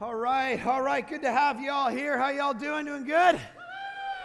All right, all right. Good to have you all here. How y'all doing? Doing good?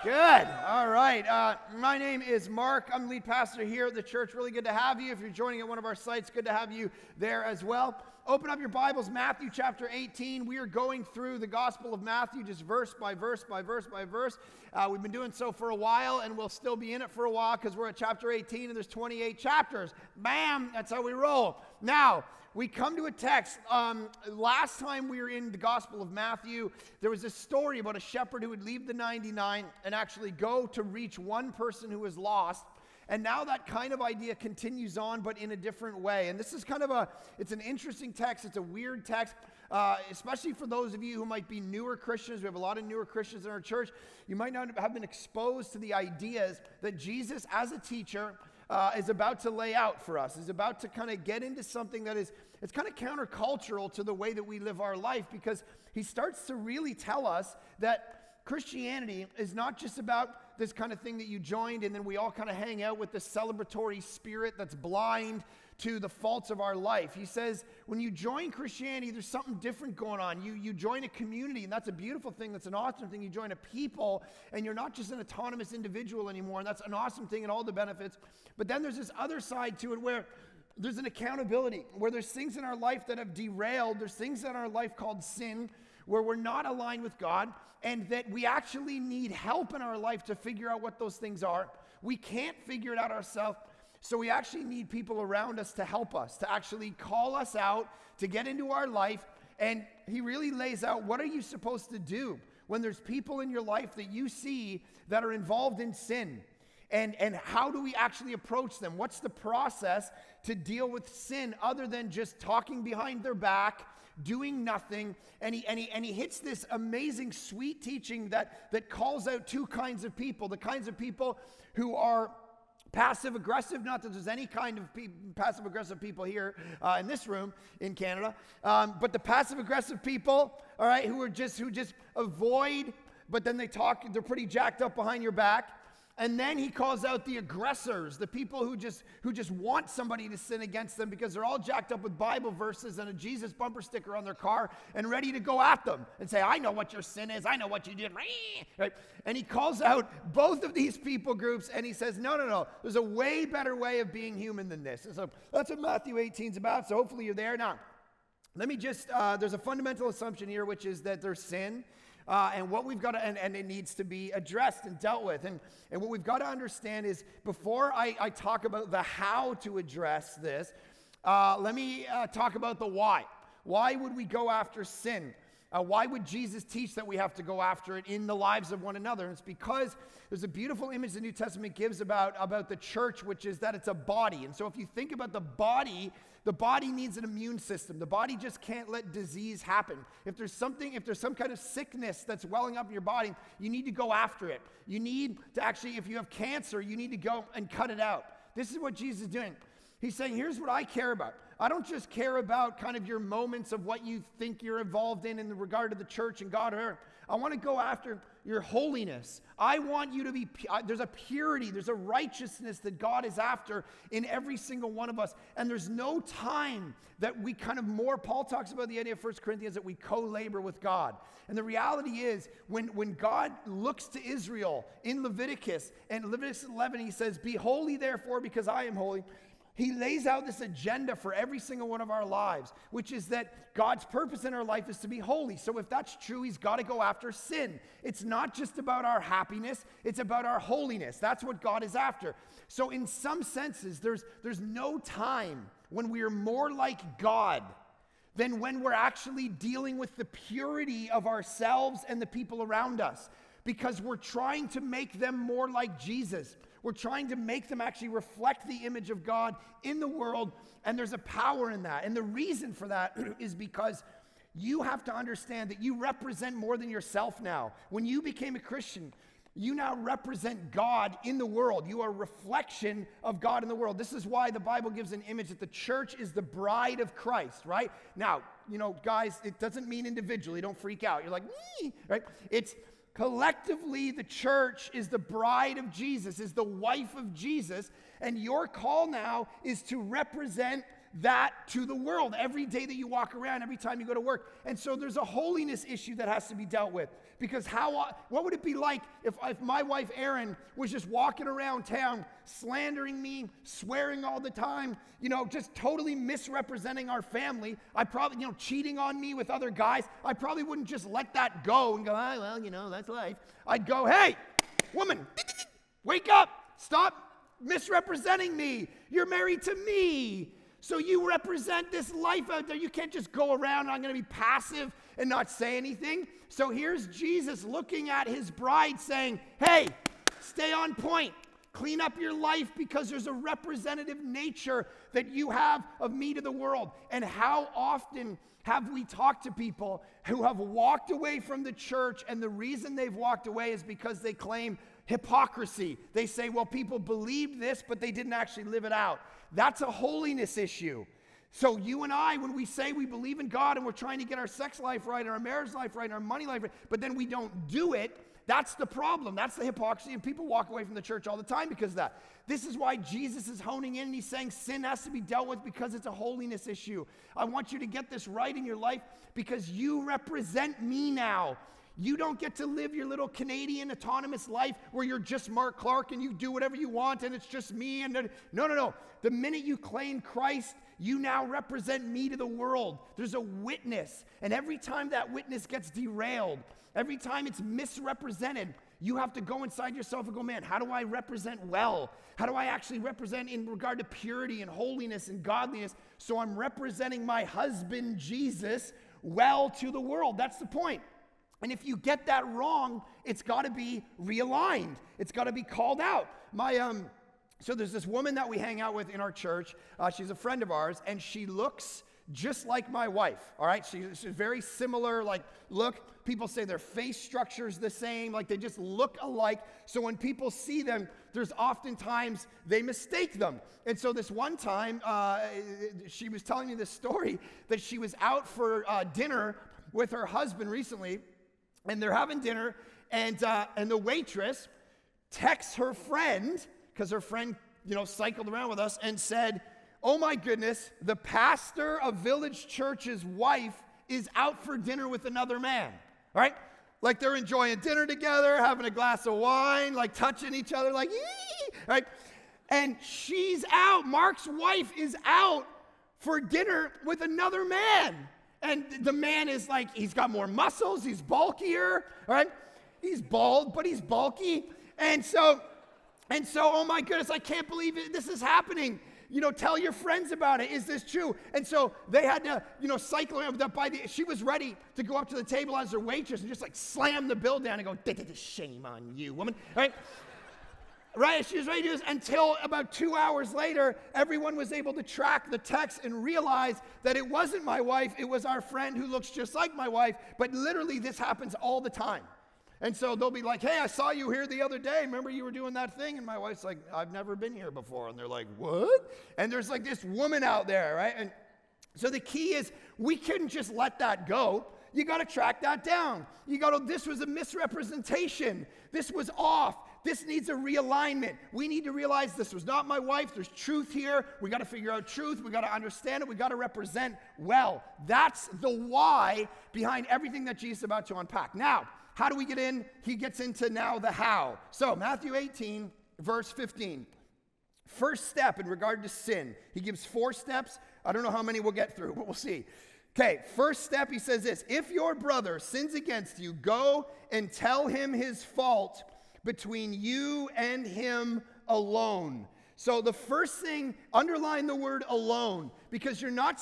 Good. All right. Uh, my name is Mark. I'm lead pastor here at the church. Really good to have you. If you're joining at one of our sites, good to have you there as well. Open up your Bibles, Matthew chapter 18. We are going through the Gospel of Matthew, just verse by verse by verse by verse. Uh, we've been doing so for a while, and we'll still be in it for a while because we're at chapter 18 and there's 28 chapters. Bam! That's how we roll. Now, we come to a text. Um, last time we were in the Gospel of Matthew, there was a story about a shepherd who would leave the 99 and actually go to reach one person who was lost. And now that kind of idea continues on, but in a different way. And this is kind of a, it's an interesting text. It's a weird text, uh, especially for those of you who might be newer Christians. We have a lot of newer Christians in our church. You might not have been exposed to the ideas that Jesus, as a teacher, uh, is about to lay out for us, is about to kind of get into something that is, it's kind of countercultural to the way that we live our life because he starts to really tell us that Christianity is not just about this kind of thing that you joined and then we all kind of hang out with the celebratory spirit that's blind to the faults of our life. He says, when you join Christianity, there's something different going on. You, you join a community, and that's a beautiful thing. That's an awesome thing. You join a people, and you're not just an autonomous individual anymore, and that's an awesome thing and all the benefits. But then there's this other side to it where there's an accountability, where there's things in our life that have derailed, there's things in our life called sin where we're not aligned with God and that we actually need help in our life to figure out what those things are. We can't figure it out ourselves. So we actually need people around us to help us, to actually call us out, to get into our life. And he really lays out what are you supposed to do when there's people in your life that you see that are involved in sin? And, and how do we actually approach them? What's the process to deal with sin other than just talking behind their back, doing nothing? And he, and he, and he hits this amazing, sweet teaching that, that calls out two kinds of people the kinds of people who are passive aggressive not that there's any kind of pe- passive aggressive people here uh, in this room in canada um, but the passive aggressive people all right who are just who just avoid but then they talk they're pretty jacked up behind your back and then he calls out the aggressors, the people who just who just want somebody to sin against them because they're all jacked up with Bible verses and a Jesus bumper sticker on their car and ready to go at them and say, "I know what your sin is. I know what you did." Right? And he calls out both of these people groups and he says, "No, no, no. There's a way better way of being human than this." And so that's what Matthew 18 is about. So hopefully you're there now. Let me just, uh, there's a fundamental assumption here, which is that there's sin uh, and what we've got to, and, and, it needs to be addressed and dealt with. And, and what we've got to understand is before I, I talk about the how to address this, uh, let me uh, talk about the why. Why would we go after sin? Uh, why would Jesus teach that we have to go after it in the lives of one another? And it's because there's a beautiful image the New Testament gives about, about the church, which is that it's a body. And so if you think about the body, the body needs an immune system. The body just can't let disease happen. If there's something, if there's some kind of sickness that's welling up in your body, you need to go after it. You need to actually, if you have cancer, you need to go and cut it out. This is what Jesus is doing. He's saying, here's what I care about. I don't just care about kind of your moments of what you think you're involved in in regard to the church and God I want to go after your holiness. I want you to be, there's a purity, there's a righteousness that God is after in every single one of us. And there's no time that we kind of more, Paul talks about the idea of 1 Corinthians that we co labor with God. And the reality is, when, when God looks to Israel in Leviticus, and Leviticus 11, he says, Be holy, therefore, because I am holy. He lays out this agenda for every single one of our lives, which is that God's purpose in our life is to be holy. So, if that's true, He's got to go after sin. It's not just about our happiness, it's about our holiness. That's what God is after. So, in some senses, there's, there's no time when we are more like God than when we're actually dealing with the purity of ourselves and the people around us because we're trying to make them more like Jesus. We're trying to make them actually reflect the image of God in the world, and there's a power in that. And the reason for that is because you have to understand that you represent more than yourself now. When you became a Christian, you now represent God in the world. You are a reflection of God in the world. This is why the Bible gives an image that the church is the bride of Christ, right? Now, you know, guys, it doesn't mean individually. Don't freak out. You're like, me, right? It's Collectively, the church is the bride of Jesus, is the wife of Jesus, and your call now is to represent that to the world every day that you walk around, every time you go to work. And so there's a holiness issue that has to be dealt with. Because how, what would it be like if, if my wife Erin was just walking around town slandering me, swearing all the time, you know, just totally misrepresenting our family? I probably, you know, cheating on me with other guys. I probably wouldn't just let that go and go, ah, well, you know, that's life. I'd go, hey, woman, wake up, stop misrepresenting me. You're married to me. So you represent this life out there. You can't just go around, I'm going to be passive and not say anything. So here's Jesus looking at his bride saying, Hey, stay on point. Clean up your life because there's a representative nature that you have of me to the world. And how often have we talked to people who have walked away from the church, and the reason they've walked away is because they claim hypocrisy. They say, well, people believed this, but they didn't actually live it out. That's a holiness issue. So, you and I, when we say we believe in God and we're trying to get our sex life right, our marriage life right, our money life right, but then we don't do it, that's the problem. That's the hypocrisy. And people walk away from the church all the time because of that. This is why Jesus is honing in and he's saying sin has to be dealt with because it's a holiness issue. I want you to get this right in your life because you represent me now. You don't get to live your little Canadian autonomous life where you're just Mark Clark and you do whatever you want and it's just me. And no, no, no. The minute you claim Christ, you now represent me to the world. There's a witness. And every time that witness gets derailed, every time it's misrepresented, you have to go inside yourself and go, man, how do I represent well? How do I actually represent in regard to purity and holiness and godliness? So I'm representing my husband, Jesus, well to the world. That's the point. And if you get that wrong, it's got to be realigned. It's got to be called out. My um, so there's this woman that we hang out with in our church. Uh, she's a friend of ours, and she looks just like my wife. All right, she, she's very similar. Like look, people say their face structure is the same. Like they just look alike. So when people see them, there's oftentimes they mistake them. And so this one time, uh, she was telling me this story that she was out for uh, dinner with her husband recently and they're having dinner, and, uh, and the waitress texts her friend, because her friend, you know, cycled around with us, and said, Oh my goodness, the pastor of Village Church's wife is out for dinner with another man. All right? Like they're enjoying dinner together, having a glass of wine, like touching each other, like, Yee! right? And she's out. Mark's wife is out for dinner with another man. And the man is like, he's got more muscles, he's bulkier, right? He's bald, but he's bulky. And so, and so, oh my goodness, I can't believe it, this is happening. You know, tell your friends about it. Is this true? And so they had to, you know, cycle around. By the, she was ready to go up to the table as her waitress and just like slam the bill down and go, shame on you, woman. Right? right? Right, she was this until about two hours later, everyone was able to track the text and realize that it wasn't my wife, it was our friend who looks just like my wife. But literally, this happens all the time. And so they'll be like, hey, I saw you here the other day. Remember you were doing that thing? And my wife's like, I've never been here before. And they're like, what? And there's like this woman out there, right? And so the key is we couldn't just let that go. You got to track that down. You got to, this was a misrepresentation. This was off. This needs a realignment. We need to realize this was not my wife. There's truth here. We got to figure out truth. We got to understand it. We got to represent well. That's the why behind everything that Jesus is about to unpack. Now, how do we get in? He gets into now the how. So, Matthew 18, verse 15. First step in regard to sin. He gives four steps. I don't know how many we'll get through, but we'll see. Okay, first step, he says this If your brother sins against you, go and tell him his fault between you and him alone. So the first thing, underline the word alone, because you're not,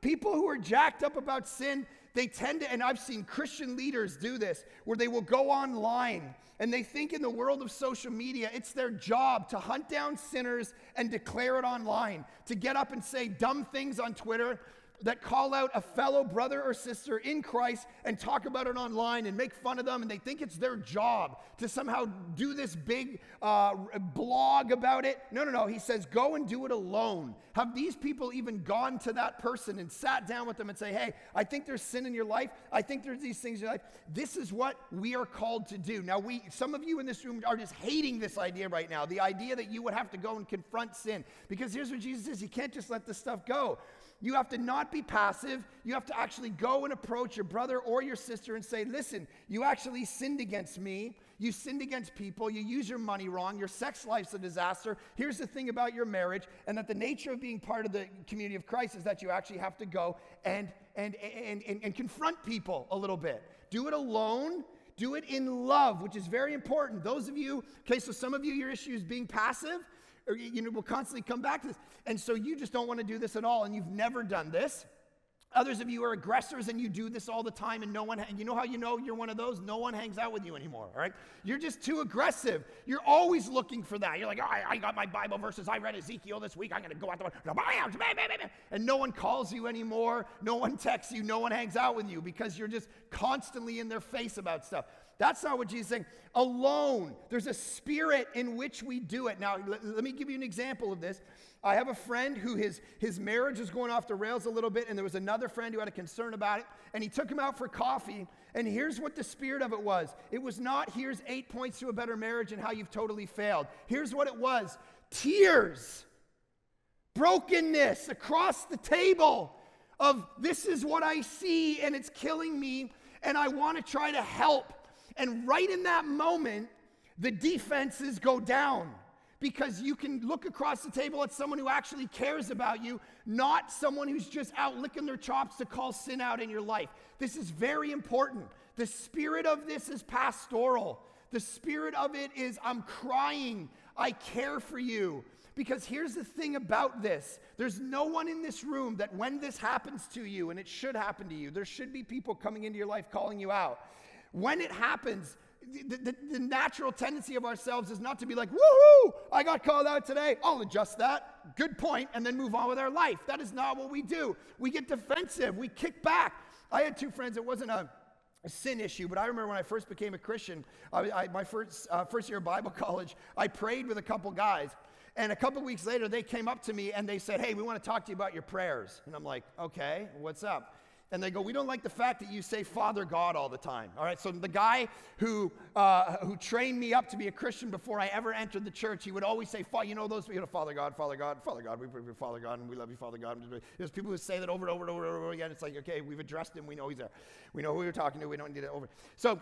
people who are jacked up about sin, they tend to, and I've seen Christian leaders do this, where they will go online and they think in the world of social media, it's their job to hunt down sinners and declare it online, to get up and say dumb things on Twitter that call out a fellow brother or sister in Christ and talk about it online and make fun of them, and they think it's their job to somehow do this big uh, blog about it. No, no, no. He says, go and do it alone. Have these people even gone to that person and sat down with them and say, hey, I think there's sin in your life. I think there's these things in your life. This is what we are called to do. Now, we, some of you in this room are just hating this idea right now the idea that you would have to go and confront sin. Because here's what Jesus says you can't just let this stuff go. You have to not be passive. You have to actually go and approach your brother or your sister and say, Listen, you actually sinned against me. You sinned against people. You use your money wrong. Your sex life's a disaster. Here's the thing about your marriage, and that the nature of being part of the community of Christ is that you actually have to go and, and, and, and, and confront people a little bit. Do it alone. Do it in love, which is very important. Those of you, okay, so some of you, your issue is being passive or, you know, we'll constantly come back to this. And so you just don't want to do this at all, and you've never done this. Others of you are aggressors and you do this all the time, and no one, and you know how you know you're one of those? No one hangs out with you anymore, all right? You're just too aggressive. You're always looking for that. You're like, oh, I, I got my Bible verses. I read Ezekiel this week. I'm going to go out the and no one calls you anymore. No one texts you. No one hangs out with you because you're just constantly in their face about stuff. That's not what Jesus saying. Alone. There's a spirit in which we do it. Now, let, let me give you an example of this. I have a friend who his, his marriage was going off the rails a little bit, and there was another friend who had a concern about it, and he took him out for coffee. And here's what the spirit of it was it was not, here's eight points to a better marriage and how you've totally failed. Here's what it was tears, brokenness across the table of this is what I see, and it's killing me, and I want to try to help. And right in that moment, the defenses go down because you can look across the table at someone who actually cares about you, not someone who's just out licking their chops to call sin out in your life. This is very important. The spirit of this is pastoral. The spirit of it is I'm crying, I care for you. Because here's the thing about this there's no one in this room that when this happens to you, and it should happen to you, there should be people coming into your life calling you out. When it happens, the, the, the, natural tendency of ourselves is not to be like, woohoo, I got called out today. I'll adjust that. Good point, and then move on with our life. That is not what we do. We get defensive, we kick back. I had two friends, it wasn't a, a sin issue, but I remember when I first became a Christian, I, I, my first, uh, first year of Bible college, I prayed with a couple guys. And a couple weeks later, they came up to me and they said, Hey, we want to talk to you about your prayers. And I'm like, Okay, what's up? And they go, We don't like the fact that you say Father God all the time. All right, so the guy who, uh, who trained me up to be a Christian before I ever entered the church, he would always say, You know, those, know, Father God, Father God, Father God, we pray Father God, and we love you, Father God. There's people who say that over and over and over and over again. It's like, okay, we've addressed him, we know he's there. We know who we're talking to, we don't need it over. So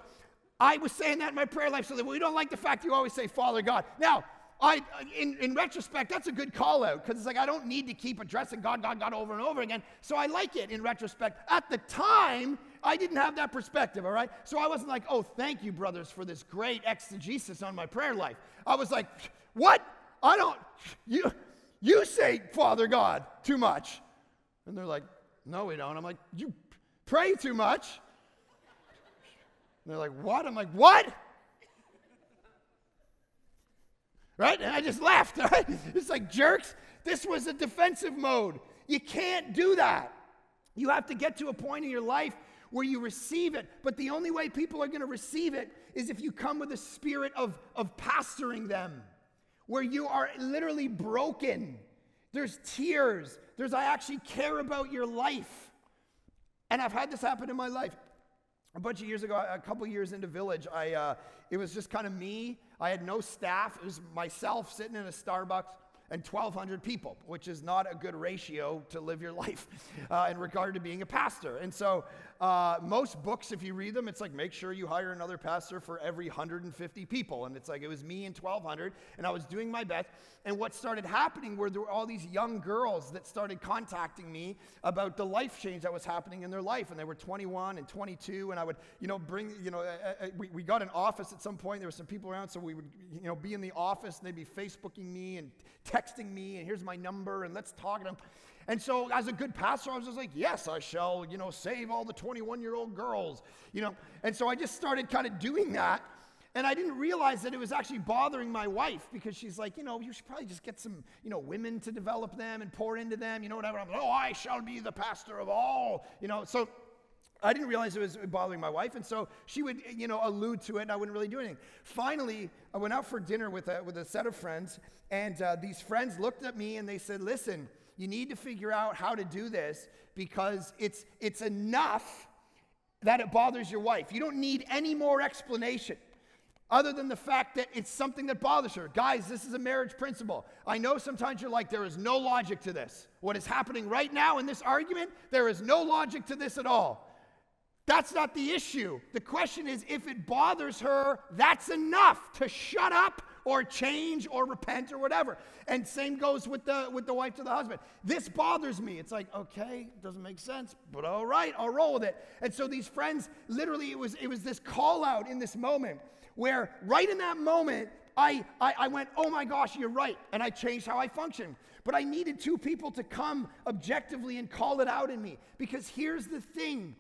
I was saying that in my prayer life so that we don't like the fact you always say Father God. Now, I, in, in retrospect, that's a good call out because it's like I don't need to keep addressing God, God, God over and over again. So I like it in retrospect. At the time, I didn't have that perspective, all right? So I wasn't like, oh, thank you, brothers, for this great exegesis on my prayer life. I was like, what? I don't, you, you say Father God too much. And they're like, no, we don't. I'm like, you pray too much. And they're like, what? I'm like, what? Right? And I just laughed, right? It's like jerks. This was a defensive mode. You can't do that. You have to get to a point in your life where you receive it. But the only way people are going to receive it is if you come with a spirit of, of pastoring them, where you are literally broken. There's tears. There's, I actually care about your life. And I've had this happen in my life. A bunch of years ago, a couple years into Village, I, uh, it was just kind of me I had no staff. It was myself sitting in a Starbucks and 1,200 people, which is not a good ratio to live your life uh, in regard to being a pastor. And so, uh, most books, if you read them, it's like make sure you hire another pastor for every 150 people. And it's like it was me and 1,200, and I was doing my best. And what started happening were there were all these young girls that started contacting me about the life change that was happening in their life. And they were 21 and 22, and I would, you know, bring, you know, uh, uh, we, we got an office at some point. There were some people around, so we would, you know, be in the office, and they'd be Facebooking me and texting me, and here's my number, and let's talk to them. And so, as a good pastor, I was just like, yes, I shall, you know, save all the 21 year old girls, you know. And so I just started kind of doing that. And I didn't realize that it was actually bothering my wife because she's like, you know, you should probably just get some, you know, women to develop them and pour into them, you know, whatever. I'm like, oh, I shall be the pastor of all, you know. So I didn't realize it was bothering my wife, and so she would, you know, allude to it, and I wouldn't really do anything. Finally, I went out for dinner with a, with a set of friends, and uh, these friends looked at me and they said, listen, you need to figure out how to do this because it's, it's enough that it bothers your wife. You don't need any more explanation other than the fact that it's something that bothers her. Guys, this is a marriage principle. I know sometimes you're like, there is no logic to this. What is happening right now in this argument, there is no logic to this at all. That's not the issue. The question is if it bothers her, that's enough to shut up or change or repent or whatever. And same goes with the with the wife to the husband. This bothers me. It's like, okay, doesn't make sense, but all right, I'll roll with it. And so these friends, literally, it was it was this call out in this moment where right in that moment, I, I, I, went, oh my gosh, you're right. And I changed how I function. But I needed two people to come objectively and call it out in me. Because here's the thing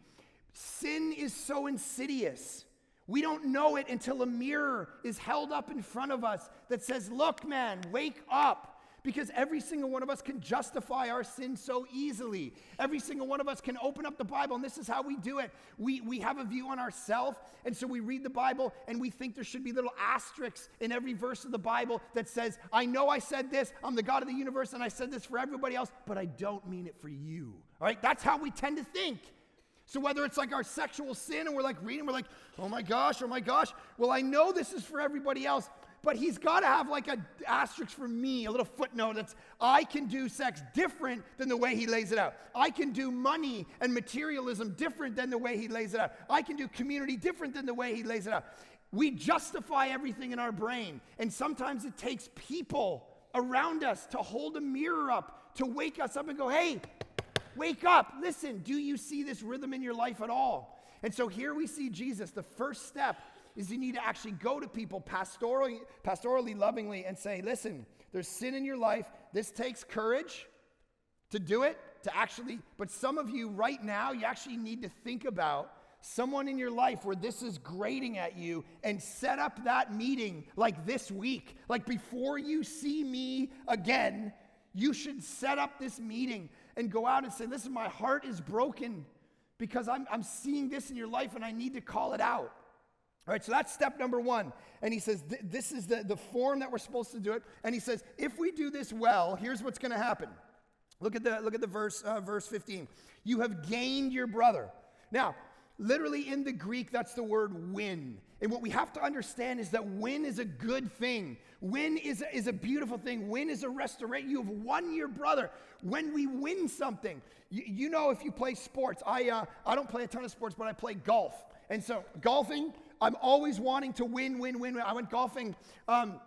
sin is so insidious. We don't know it until a mirror is held up in front of us that says, Look, man, wake up. Because every single one of us can justify our sin so easily. Every single one of us can open up the Bible, and this is how we do it. We, we have a view on ourselves, and so we read the Bible, and we think there should be little asterisks in every verse of the Bible that says, I know I said this, I'm the God of the universe, and I said this for everybody else, but I don't mean it for you. All right? That's how we tend to think. So whether it's like our sexual sin and we're like reading, we're like, oh my gosh, oh my gosh. Well, I know this is for everybody else, but he's got to have like a asterisk for me, a little footnote that's I can do sex different than the way he lays it out. I can do money and materialism different than the way he lays it out. I can do community different than the way he lays it out. We justify everything in our brain, and sometimes it takes people around us to hold a mirror up to wake us up and go, "Hey, Wake up. Listen, do you see this rhythm in your life at all? And so here we see Jesus. The first step is you need to actually go to people pastorally, pastorally lovingly and say, listen, there's sin in your life. This takes courage to do it, to actually, but some of you right now, you actually need to think about someone in your life where this is grating at you and set up that meeting like this week. Like before you see me again, you should set up this meeting and go out and say, Listen, my heart is broken because I'm, I'm seeing this in your life and I need to call it out. All right, so that's step number one. And he says, This is the, the form that we're supposed to do it. And he says, If we do this well, here's what's going to happen. Look at the, look at the verse, uh, verse 15. You have gained your brother. Now, literally in the Greek, that's the word win. And what we have to understand is that win is a good thing. Win is a, is a beautiful thing. Win is a restoration. You have won your brother. When we win something, you, you know, if you play sports, I, uh, I don't play a ton of sports, but I play golf. And so, golfing, I'm always wanting to win, win, win. win. I went golfing um,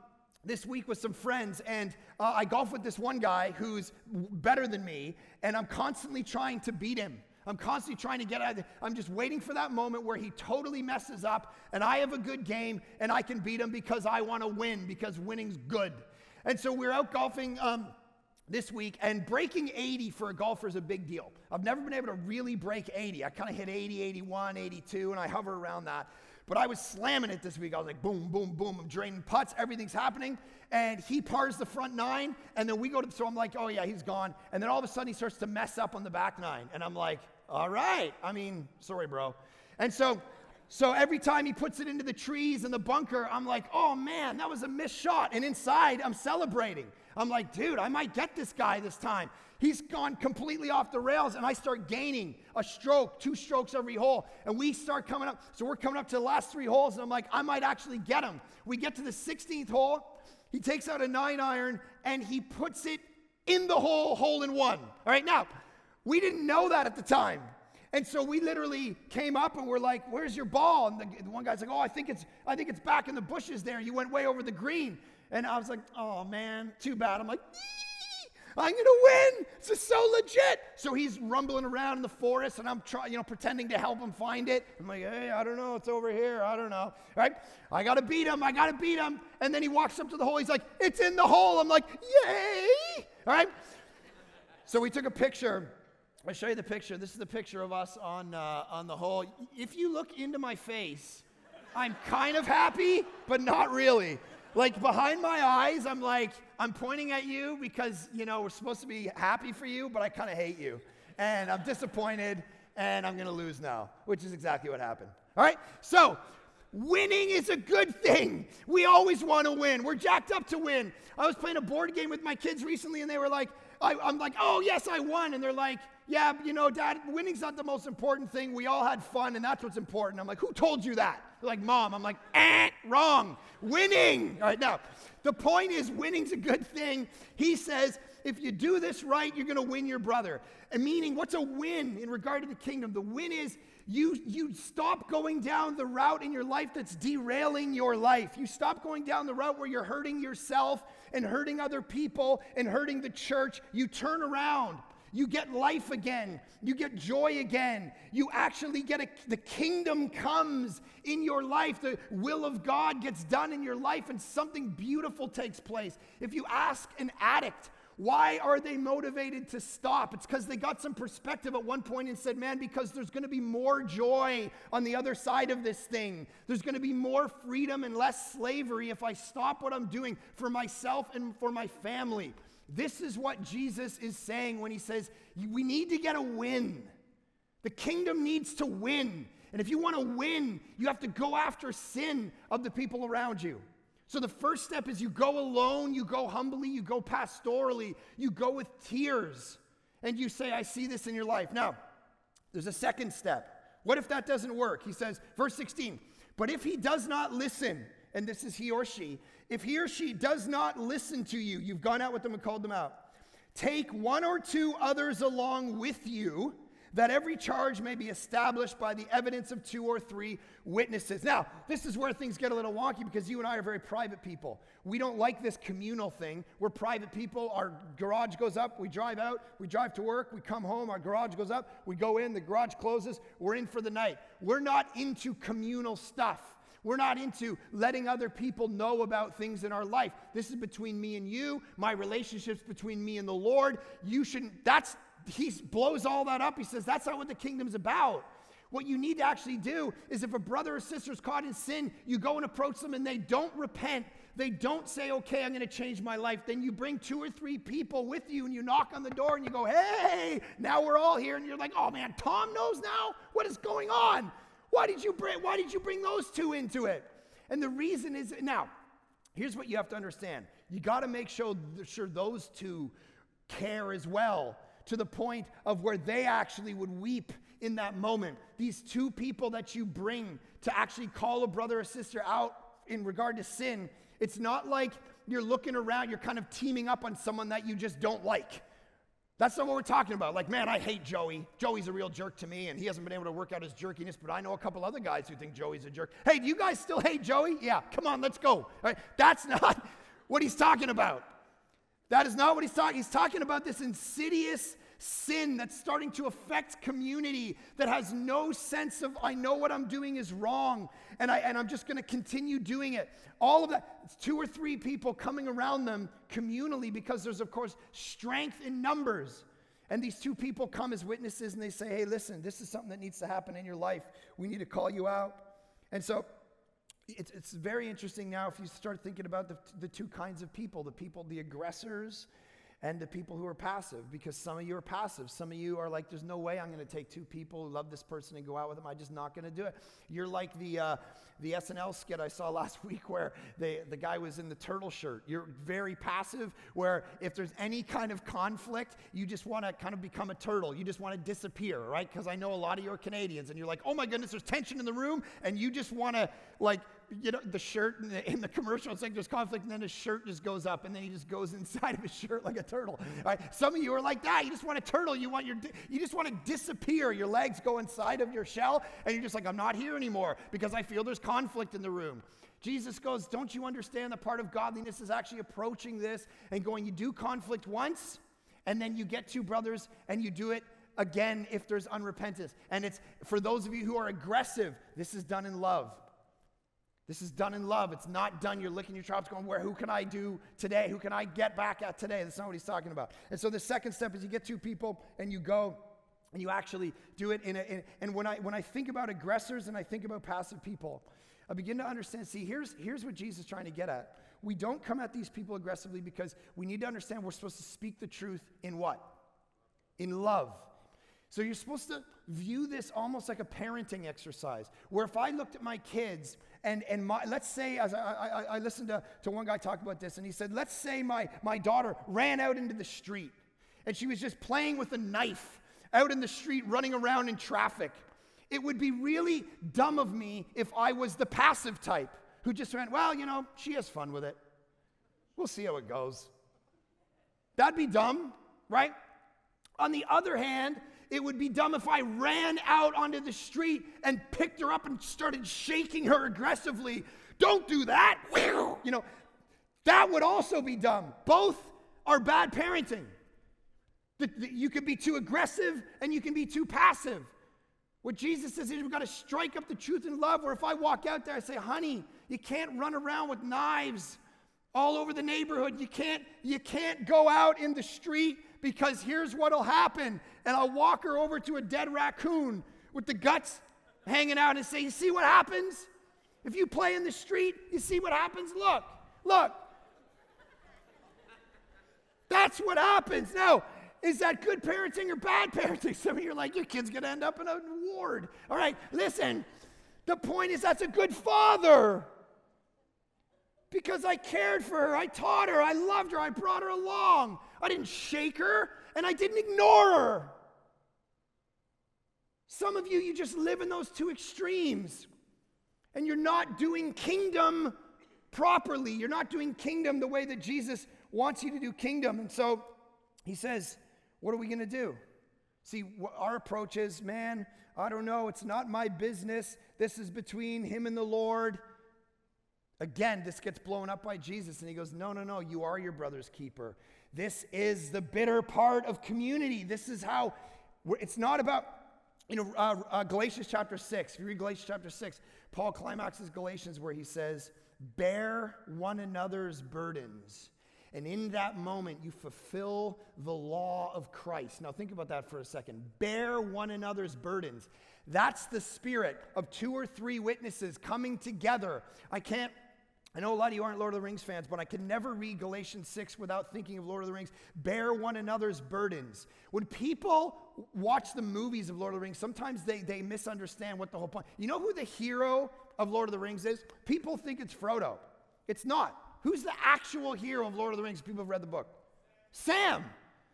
this week with some friends, and uh, I golf with this one guy who's better than me, and I'm constantly trying to beat him. I'm constantly trying to get out of it. I'm just waiting for that moment where he totally messes up and I have a good game and I can beat him because I want to win, because winning's good. And so we're out golfing um, this week, and breaking 80 for a golfer is a big deal. I've never been able to really break 80. I kind of hit 80, 81, 82, and I hover around that. But I was slamming it this week. I was like, boom, boom, boom. I'm draining putts. Everything's happening. And he pars the front nine. And then we go to, so I'm like, oh, yeah, he's gone. And then all of a sudden he starts to mess up on the back nine. And I'm like, all right. I mean, sorry, bro. And so, so every time he puts it into the trees and the bunker, I'm like, oh man, that was a missed shot. And inside, I'm celebrating. I'm like, dude, I might get this guy this time. He's gone completely off the rails, and I start gaining a stroke, two strokes every hole. And we start coming up. So we're coming up to the last three holes, and I'm like, I might actually get him. We get to the 16th hole. He takes out a nine iron and he puts it in the hole, hole in one. All right, now, we didn't know that at the time. And so we literally came up and we're like, "Where's your ball?" And the, the, one guy's like, "Oh, I think it's I think it's back in the bushes there. You went way over the green." And I was like, "Oh man, too bad." I'm like, "I'm gonna win. This is so legit." So he's rumbling around in the forest, and I'm trying, you know, pretending to help him find it. I'm like, "Hey, I don't know. It's over here. I don't know." Right? I gotta beat him. I gotta beat him. And then he walks up to the hole. He's like, "It's in the hole." I'm like, "Yay!" All right. So we took a picture I'll show you the picture. This is the picture of us on, uh, on the hole. If you look into my face, I'm kind of happy, but not really. Like behind my eyes, I'm like, I'm pointing at you because, you know, we're supposed to be happy for you, but I kind of hate you. And I'm disappointed and I'm going to lose now, which is exactly what happened. All right? So, winning is a good thing. We always want to win. We're jacked up to win. I was playing a board game with my kids recently and they were like, I, am like, oh, yes, I won. And they're like, yeah, you know, Dad, winning's not the most important thing. We all had fun, and that's what's important. I'm like, who told you that? They're like, Mom. I'm like, eh, wrong. Winning. All right, now, the point is, winning's a good thing. He says, if you do this right, you're going to win your brother. And meaning, what's a win in regard to the kingdom? The win is you, you stop going down the route in your life that's derailing your life. You stop going down the route where you're hurting yourself and hurting other people and hurting the church. You turn around. You get life again. You get joy again. You actually get a, the kingdom comes in your life. The will of God gets done in your life, and something beautiful takes place. If you ask an addict, why are they motivated to stop? It's because they got some perspective at one point and said, Man, because there's going to be more joy on the other side of this thing. There's going to be more freedom and less slavery if I stop what I'm doing for myself and for my family. This is what Jesus is saying when he says, We need to get a win. The kingdom needs to win. And if you want to win, you have to go after sin of the people around you. So the first step is you go alone, you go humbly, you go pastorally, you go with tears, and you say, I see this in your life. Now, there's a second step. What if that doesn't work? He says, verse 16, but if he does not listen, and this is he or she, if he or she does not listen to you, you've gone out with them and called them out, take one or two others along with you that every charge may be established by the evidence of two or three witnesses. Now, this is where things get a little wonky because you and I are very private people. We don't like this communal thing. We're private people. Our garage goes up, we drive out, we drive to work, we come home, our garage goes up, we go in, the garage closes, we're in for the night. We're not into communal stuff. We're not into letting other people know about things in our life. This is between me and you, my relationships between me and the Lord. You shouldn't, that's he blows all that up. He says, That's not what the kingdom's about. What you need to actually do is if a brother or sister is caught in sin, you go and approach them and they don't repent. They don't say, okay, I'm going to change my life. Then you bring two or three people with you and you knock on the door and you go, hey, now we're all here. And you're like, oh man, Tom knows now? What is going on? Why did you bring, why did you bring those two into it? And the reason is now, here's what you have to understand. You got to make sure, sure those two care as well to the point of where they actually would weep in that moment. These two people that you bring to actually call a brother or sister out in regard to sin, it's not like you're looking around, you're kind of teaming up on someone that you just don't like. That's not what we're talking about. Like, man, I hate Joey. Joey's a real jerk to me, and he hasn't been able to work out his jerkiness, but I know a couple other guys who think Joey's a jerk. Hey, do you guys still hate Joey? Yeah, come on, let's go. That's not what he's talking about. That is not what he's talking. He's talking about this insidious sin that's starting to affect community that has no sense of I know what I'm doing is wrong and I and I'm just going to continue doing it. All of that it's two or three people coming around them communally because there's of course strength in numbers. And these two people come as witnesses and they say, "Hey, listen, this is something that needs to happen in your life. We need to call you out." And so it's, it's very interesting now if you start thinking about the, the two kinds of people the people, the aggressors, and the people who are passive because some of you are passive. Some of you are like, there's no way I'm going to take two people who love this person and go out with them. I'm just not going to do it. You're like the, uh, the SNL skit I saw last week where they, the guy was in the turtle shirt. You're very passive, where if there's any kind of conflict, you just want to kind of become a turtle. You just want to disappear, right? Because I know a lot of you are Canadians and you're like, oh my goodness, there's tension in the room, and you just want to like you know, the shirt and the, in the, commercial, it's like there's conflict, and then his shirt just goes up, and then he just goes inside of his shirt like a turtle. Right? Some of you are like that. You just want a turtle. You want your, you just want to disappear. Your legs go inside of your shell, and you're just like, I'm not here anymore because I feel there's conflict in the room. Jesus goes, Don't you understand the part of godliness is actually approaching this and going, You do conflict once, and then you get two brothers, and you do it again if there's unrepentance. And it's for those of you who are aggressive, this is done in love. This is done in love. It's not done. You're licking your chops, going, Where, who can I do today? Who can I get back at today? That's not what he's talking about. And so the second step is you get two people and you go and you actually do it in a, in, and when I when I think about aggressors and I think about passive people, I begin to understand. See, here's, here's what Jesus is trying to get at. We don't come at these people aggressively because we need to understand we're supposed to speak the truth in what? In love. So you're supposed to view this almost like a parenting exercise, where if I looked at my kids and, and my, let's say, as I, I, I listened to, to one guy talk about this, and he said, let's say my, my daughter ran out into the street and she was just playing with a knife out in the street, running around in traffic. It would be really dumb of me if I was the passive type who just went, well, you know, she has fun with it. We'll see how it goes. That'd be dumb, right? On the other hand, it would be dumb if I ran out onto the street and picked her up and started shaking her aggressively. Don't do that. You know, that would also be dumb. Both are bad parenting. You can be too aggressive and you can be too passive. What Jesus says is we've got to strike up the truth in love. Where if I walk out there, I say, honey, you can't run around with knives all over the neighborhood. You can't, you can't go out in the street because here's what'll happen. And I'll walk her over to a dead raccoon with the guts hanging out and say, You see what happens? If you play in the street, you see what happens? Look, look. That's what happens. Now, is that good parenting or bad parenting? Some of you are like, Your kid's going to end up in a ward. All right, listen. The point is, that's a good father because I cared for her, I taught her, I loved her, I brought her along. I didn't shake her and I didn't ignore her. Some of you, you just live in those two extremes and you're not doing kingdom properly. You're not doing kingdom the way that Jesus wants you to do kingdom. And so he says, What are we going to do? See, our approach is, man, I don't know. It's not my business. This is between him and the Lord. Again, this gets blown up by Jesus, and he goes, No, no, no, you are your brother's keeper. This is the bitter part of community. This is how it's not about, you know, uh, uh, Galatians chapter 6. If you read Galatians chapter 6, Paul climaxes Galatians where he says, Bear one another's burdens. And in that moment, you fulfill the law of Christ. Now, think about that for a second. Bear one another's burdens. That's the spirit of two or three witnesses coming together. I can't I know a lot of you aren't Lord of the Rings fans, but I can never read Galatians 6 without thinking of Lord of the Rings. Bear one another's burdens. When people watch the movies of Lord of the Rings, sometimes they, they misunderstand what the whole point. You know who the hero of Lord of the Rings is? People think it's Frodo. It's not. Who's the actual hero of Lord of the Rings? People have read the book. Sam.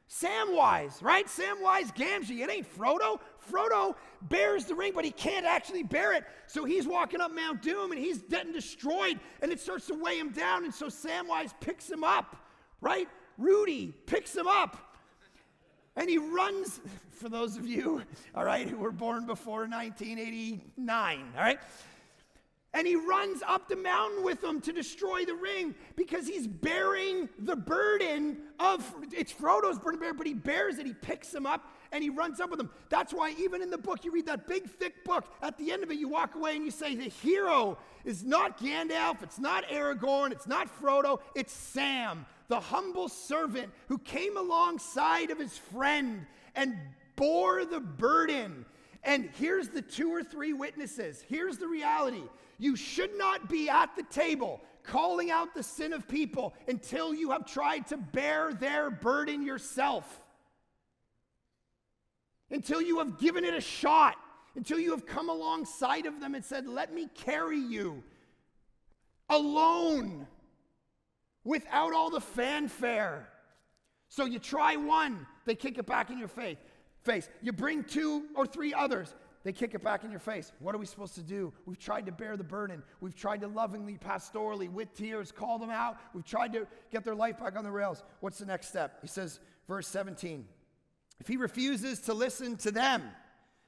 Samwise, right? Samwise Gamgee. It ain't Frodo. Frodo bears the ring, but he can't actually bear it. So he's walking up Mount Doom and he's getting destroyed, and it starts to weigh him down. And so Samwise picks him up, right? Rudy picks him up. And he runs, for those of you, all right, who were born before 1989, all right? And he runs up the mountain with them to destroy the ring because he's bearing the burden of it's Frodo's burden bear, but he bears it. He picks him up and he runs up with him. That's why even in the book, you read that big thick book. At the end of it, you walk away and you say the hero is not Gandalf, it's not Aragorn, it's not Frodo, it's Sam, the humble servant who came alongside of his friend and bore the burden. And here's the two or three witnesses. Here's the reality. You should not be at the table calling out the sin of people until you have tried to bear their burden yourself. Until you have given it a shot. Until you have come alongside of them and said, Let me carry you alone without all the fanfare. So you try one, they kick it back in your face. Face. You bring two or three others, they kick it back in your face. What are we supposed to do? We've tried to bear the burden. We've tried to lovingly, pastorally, with tears, call them out. We've tried to get their life back on the rails. What's the next step? He says, verse 17 If he refuses to listen to them,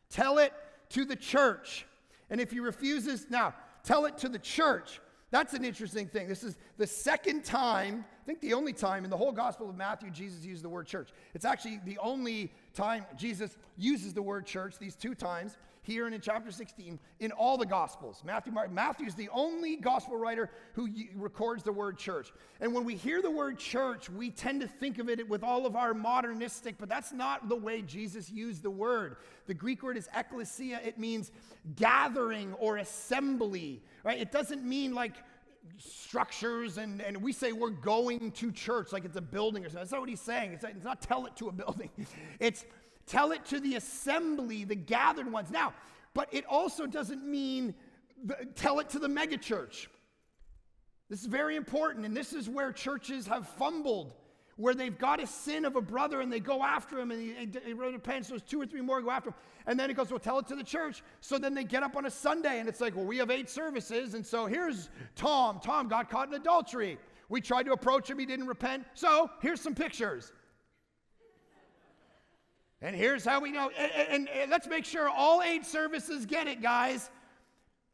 tell it to the church. And if he refuses, now, tell it to the church. That's an interesting thing. This is the second time I think the only time in the whole Gospel of Matthew Jesus used the word church. It's actually the only time Jesus uses the word church, these two times, here and in chapter 16, in all the Gospels. Matthew, Mark, Matthew is the only Gospel writer who records the word church. And when we hear the word church, we tend to think of it with all of our modernistic, but that's not the way Jesus used the word. The Greek word is ekklesia, it means gathering or assembly, right? It doesn't mean like structures and, and we say we're going to church like it's a building or something. That's not what he's saying. It's, it's not tell it to a building. It's tell it to the assembly, the gathered ones. Now, but it also doesn't mean the, tell it to the megachurch. This is very important, and this is where churches have fumbled where they've got a sin of a brother and they go after him and he, he, he repents, so two or three more go after him. And then it goes, well, tell it to the church. So then they get up on a Sunday and it's like, well, we have eight services. And so here's Tom. Tom got caught in adultery. We tried to approach him, he didn't repent. So here's some pictures. And here's how we know. And, and, and, let's make sure all eight services get it, guys.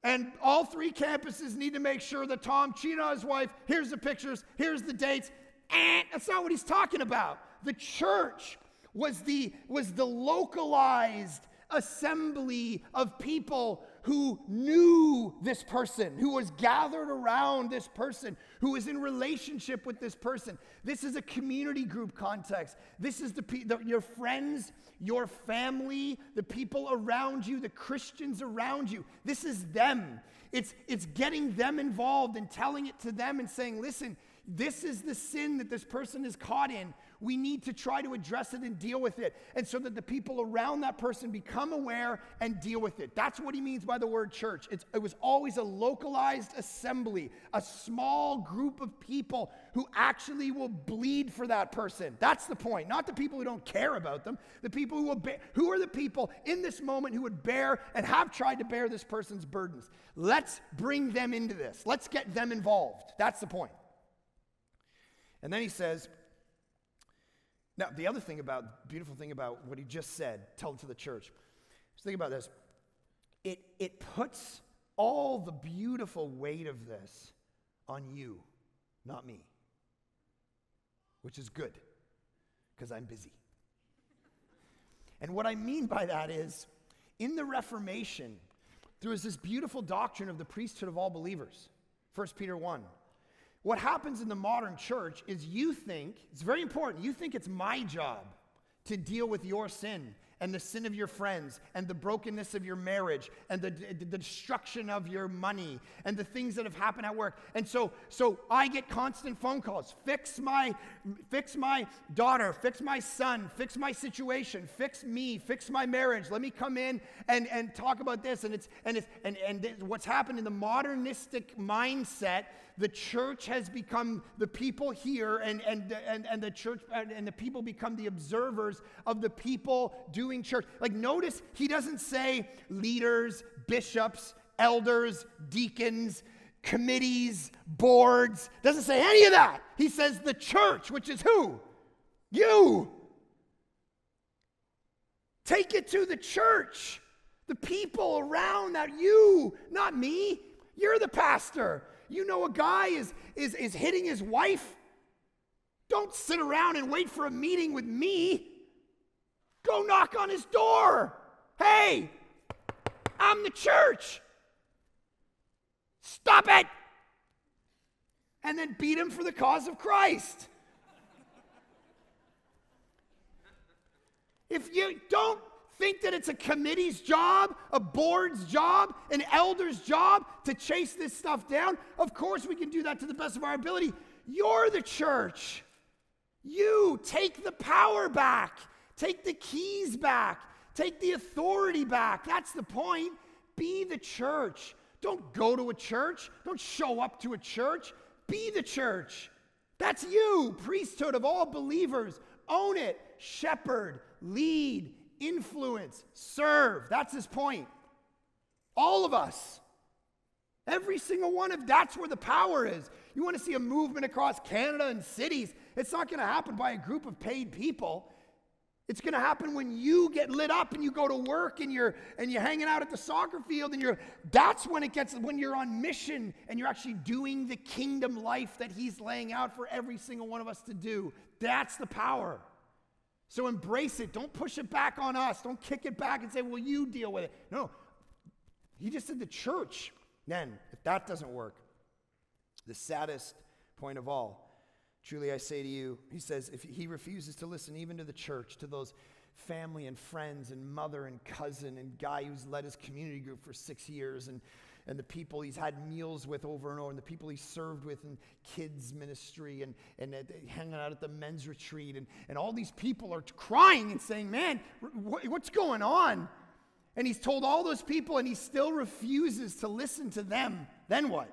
And all three campuses need to make sure that Tom cheated on his wife. Here's the pictures, here's the dates. And that's not what he's talking about. The church was the, was the localized assembly of people who knew this person, who was gathered around this person, who was in relationship with this person. This is a community group context. This is the, the, your friends, your family, the people around you, the Christians around you. This is them. It's, it's getting them involved and telling it to them and saying, listen, this is the sin that this person is caught in. We need to try to address it and deal with it. And so that the people around that person become aware and deal with it. That's what he means by the word church. It's, it was always a localized assembly, a small group of people who actually will bleed for that person. That's the point. Not the people who don't care about them, the people who will bear, who are the people in this moment who would bear and have tried to bear this person's burdens. Let's bring them into this. Let's get them involved. That's the point. And then he says, now, the other thing about, beautiful thing about what he just said, tell it to the church. Think about this. It, it puts all the beautiful weight of this on you, not me, which is good because I'm busy. And what I mean by that is, in the Reformation, there was this beautiful doctrine of the priesthood of all believers. 1 Peter 1. What happens in the modern church is you think, it's very important, you think it's my job to deal with your sin and the sin of your friends and the brokenness of your marriage and the, the, destruction of your money and the things that have happened at work. And so so i get constant phone calls. Fix my fix my daughter fix my son fix my situation fix me fix my marriage. Let me come in and and talk about this. And it's and it's and and what's happened in the modernistic mindset the church has become the people here, and, and, and, and the church and the people become the observers of the people doing church. Like, notice he doesn't say leaders, bishops, elders, deacons, committees, boards. Doesn't say any of that. He says the church, which is who? You. Take it to the church, the people around that you, not me. You're the pastor. You know a guy is, is, is hitting his wife? Don't sit around and wait for a meeting with me. Go knock on his door. Hey, I'm the church. Stop it. And then beat him for the cause of Christ. If you don't think that it's a committee's job, a board's job, an elder's job to chase this stuff down? Of course, we can do that to the best of our ability. You're the church. You take the power back, take the keys back, take the authority back. That's the point. Be the church. Don't go to a church, don't show up to a church. Be the church. That's you, priesthood of all believers. Own it, shepherd, lead, influence, serve. That's his point. All of us. Every single one of that's where the power is. You want to see a movement across Canada and cities, it's not going to happen by a group of paid people. It's going to happen when you get lit up and you go to work and you're and you're hanging out at the soccer field and you're that's when it gets when you're on mission and you're actually doing the kingdom life that he's laying out for every single one of us to do. That's the power. So embrace it. Don't push it back on us. Don't kick it back and say, "Well, you deal with it." No. He just said the church. Then, if that doesn't work, the saddest point of all Truly I say to you, he says, if he refuses to listen even to the church, to those family and friends and mother and cousin and guy who's led his community group for six years and, and the people he's had meals with over and over and the people he served with in kids ministry and, and uh, hanging out at the men's retreat and, and all these people are crying and saying man what's going on and he's told all those people and he still refuses to listen to them then what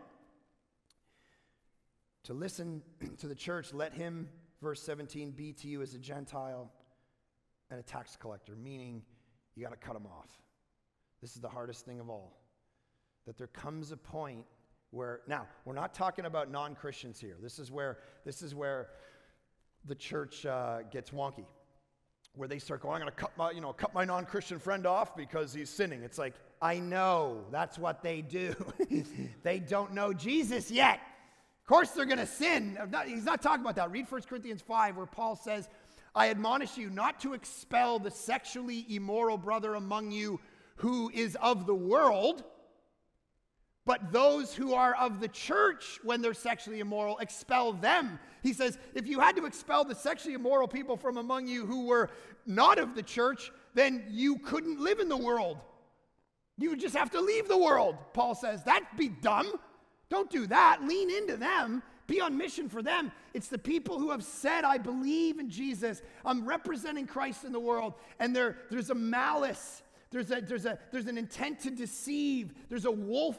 to listen to the church, let him, verse 17, be to you as a Gentile and a tax collector, meaning you got to cut him off. This is the hardest thing of all. That there comes a point where, now, we're not talking about non Christians here. This is where, this is where the church uh, gets wonky where they start going, I'm going to cut my, you know, cut my non-Christian friend off because he's sinning. It's like, I know that's what they do. they don't know Jesus yet Of course, they're going to sin. He's not talking about that. Read 1 Corinthians 5, where Paul says, I admonish you not to expel the sexually immoral brother among you who is of the world, but those who are of the church, when they're sexually immoral, expel them. He says, if you had to expel the sexually immoral people from among you who were not of the church, then you couldn't live in the world. You would just have to leave the world, Paul says. That'd be dumb. Don't do that. Lean into them. Be on mission for them. It's the people who have said, I believe in Jesus. I'm representing Christ in the world. And there, there's a malice, there's, a, there's, a, there's an intent to deceive, there's a wolf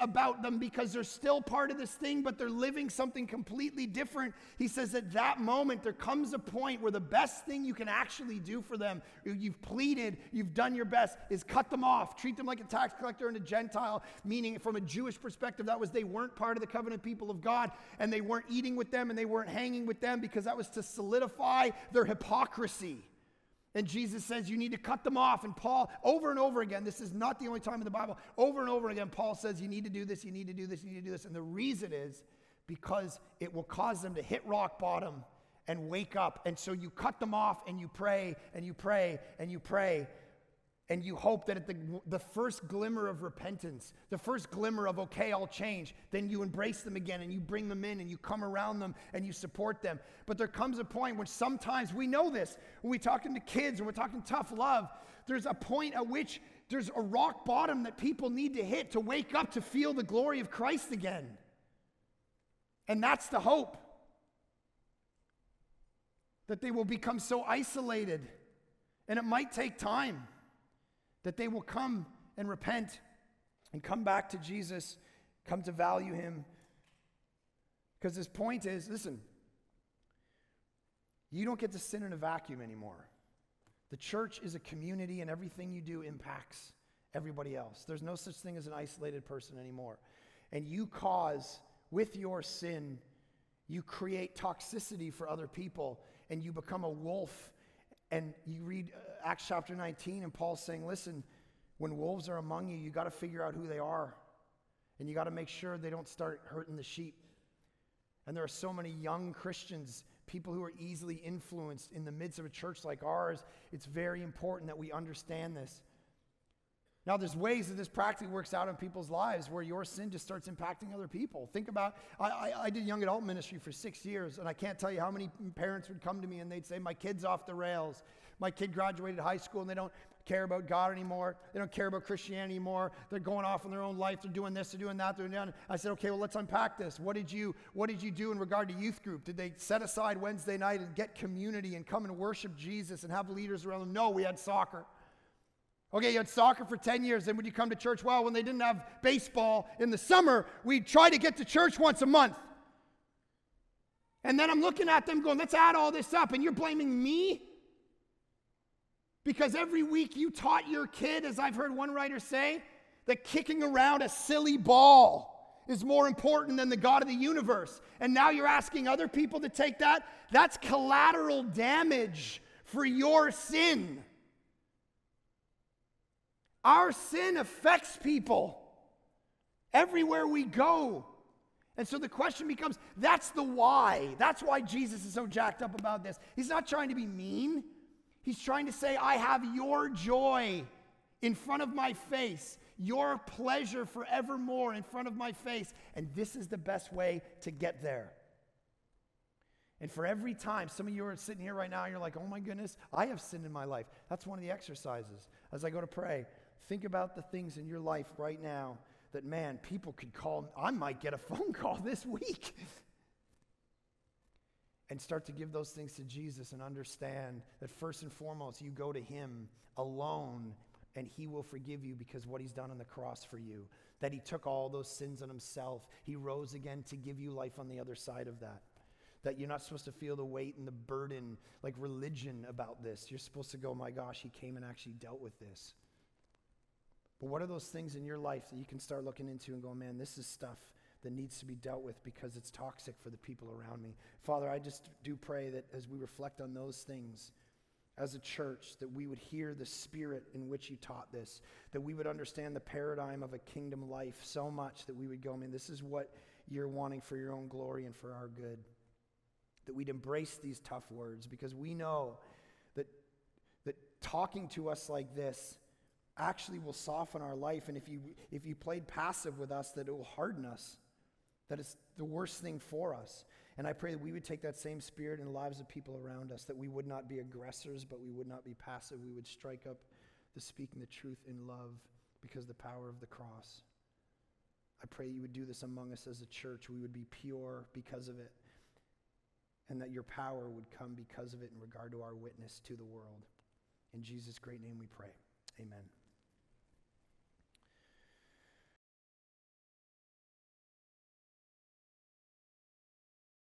about them because they're still part of this thing, but they're living something completely different. He says at that moment, there comes a point where the best thing you can actually do for them, you've pleaded, you've done your best, is cut them off, treat them like a tax collector and a Gentile, meaning from a Jewish perspective, that was they weren't part of the covenant people of God, and they weren't eating with them and they weren't hanging with them because that was to solidify their hypocrisy. And Jesus says you need to cut them off. And Paul, over and over again, this is not the only time in the Bible, over and over again, Paul says you need to do this, you need to do this, you need to do this. And the reason is because it will cause them to hit rock bottom and wake up. And so you cut them off and you pray and you pray and you pray and you hope that at the, the first glimmer of repentance, the first glimmer of, okay, I'll change, then you embrace them again and you bring them in and you come around them and you support them. But there comes a point when sometimes we know this when we're talking to kids and we're talking tough love, there's a point at which there's a rock bottom that people need to hit to wake up to feel the glory of Christ again. And that's the hope that they will become so isolated. And it might take time that they will come and repent and come back to Jesus, come to value him. Because his point is listen, you don't get to sin in a vacuum anymore. The church is a community, and everything you do impacts everybody else. There's no such thing as an isolated person anymore. And you cause, with your sin, you create toxicity for other people, and you become a wolf and you read uh, Acts chapter 19, and Paul's saying, listen, when wolves are among you, you got to figure out who they are. And you got to make sure they don't start hurting the sheep. And there are so many young Christians, people who are easily influenced in the midst of a church like ours. It's very important that we understand this. Now, there's ways that this practically works out in people's lives where your sin just starts impacting other people. Think about, I, I, I, did young adult ministry for six years, and I can't tell you how many parents would come to me and they'd say, My kid's off the rails. My kid graduated high school and they don't care about God anymore. They don't care about Christianity anymore. They're going off in their own life. They're doing this, they're doing that, they're doing that. I said, okay, well, let's unpack this. What did you what did you do in regard to youth group? Did they set aside Wednesday night and get community and come and worship Jesus and have leaders around them? No, we had soccer. Okay, you had soccer for 10 years. Then when you come to church, well, when they didn't have baseball in the summer, we'd try to get to church once a month. And then I'm looking at them going, let's add all this up. And you're blaming me? Because every week you taught your kid, as I've heard one writer say, that kicking around a silly ball is more important than the God of the universe. And now you're asking other people to take that? That's collateral damage for your sin. Our sin affects people everywhere we go. And so the question becomes that's the why. That's why Jesus is so jacked up about this. He's not trying to be mean, he's trying to say, I have your joy in front of my face, your pleasure forevermore in front of my face. And this is the best way to get there. And for every time, some of you are sitting here right now, you're like, oh my goodness, I have sin in my life. That's one of the exercises. As I go to pray, think about the things in your life right now that, man, people could call. I might get a phone call this week. And start to give those things to Jesus and understand that first and foremost, you go to Him alone and He will forgive you because what He's done on the cross for you. That He took all those sins on Himself. He rose again to give you life on the other side of that. That you're not supposed to feel the weight and the burden like religion about this. You're supposed to go, my gosh, He came and actually dealt with this. But what are those things in your life that you can start looking into and go, man, this is stuff that needs to be dealt with because it's toxic for the people around me? Father, I just do pray that as we reflect on those things, as a church that we would hear the spirit in which you taught this, that we would understand the paradigm of a kingdom life so much that we would go, man, this is what you're wanting for your own glory and for our good. That we'd embrace these tough words because we know that, that talking to us like this actually will soften our life. And if you, if you played passive with us, that it will harden us, that it's the worst thing for us. And I pray that we would take that same spirit in the lives of people around us, that we would not be aggressors, but we would not be passive. We would strike up the speaking the truth in love because the power of the cross. I pray you would do this among us as a church. We would be pure because of it, and that your power would come because of it in regard to our witness to the world. In Jesus' great name we pray. Amen.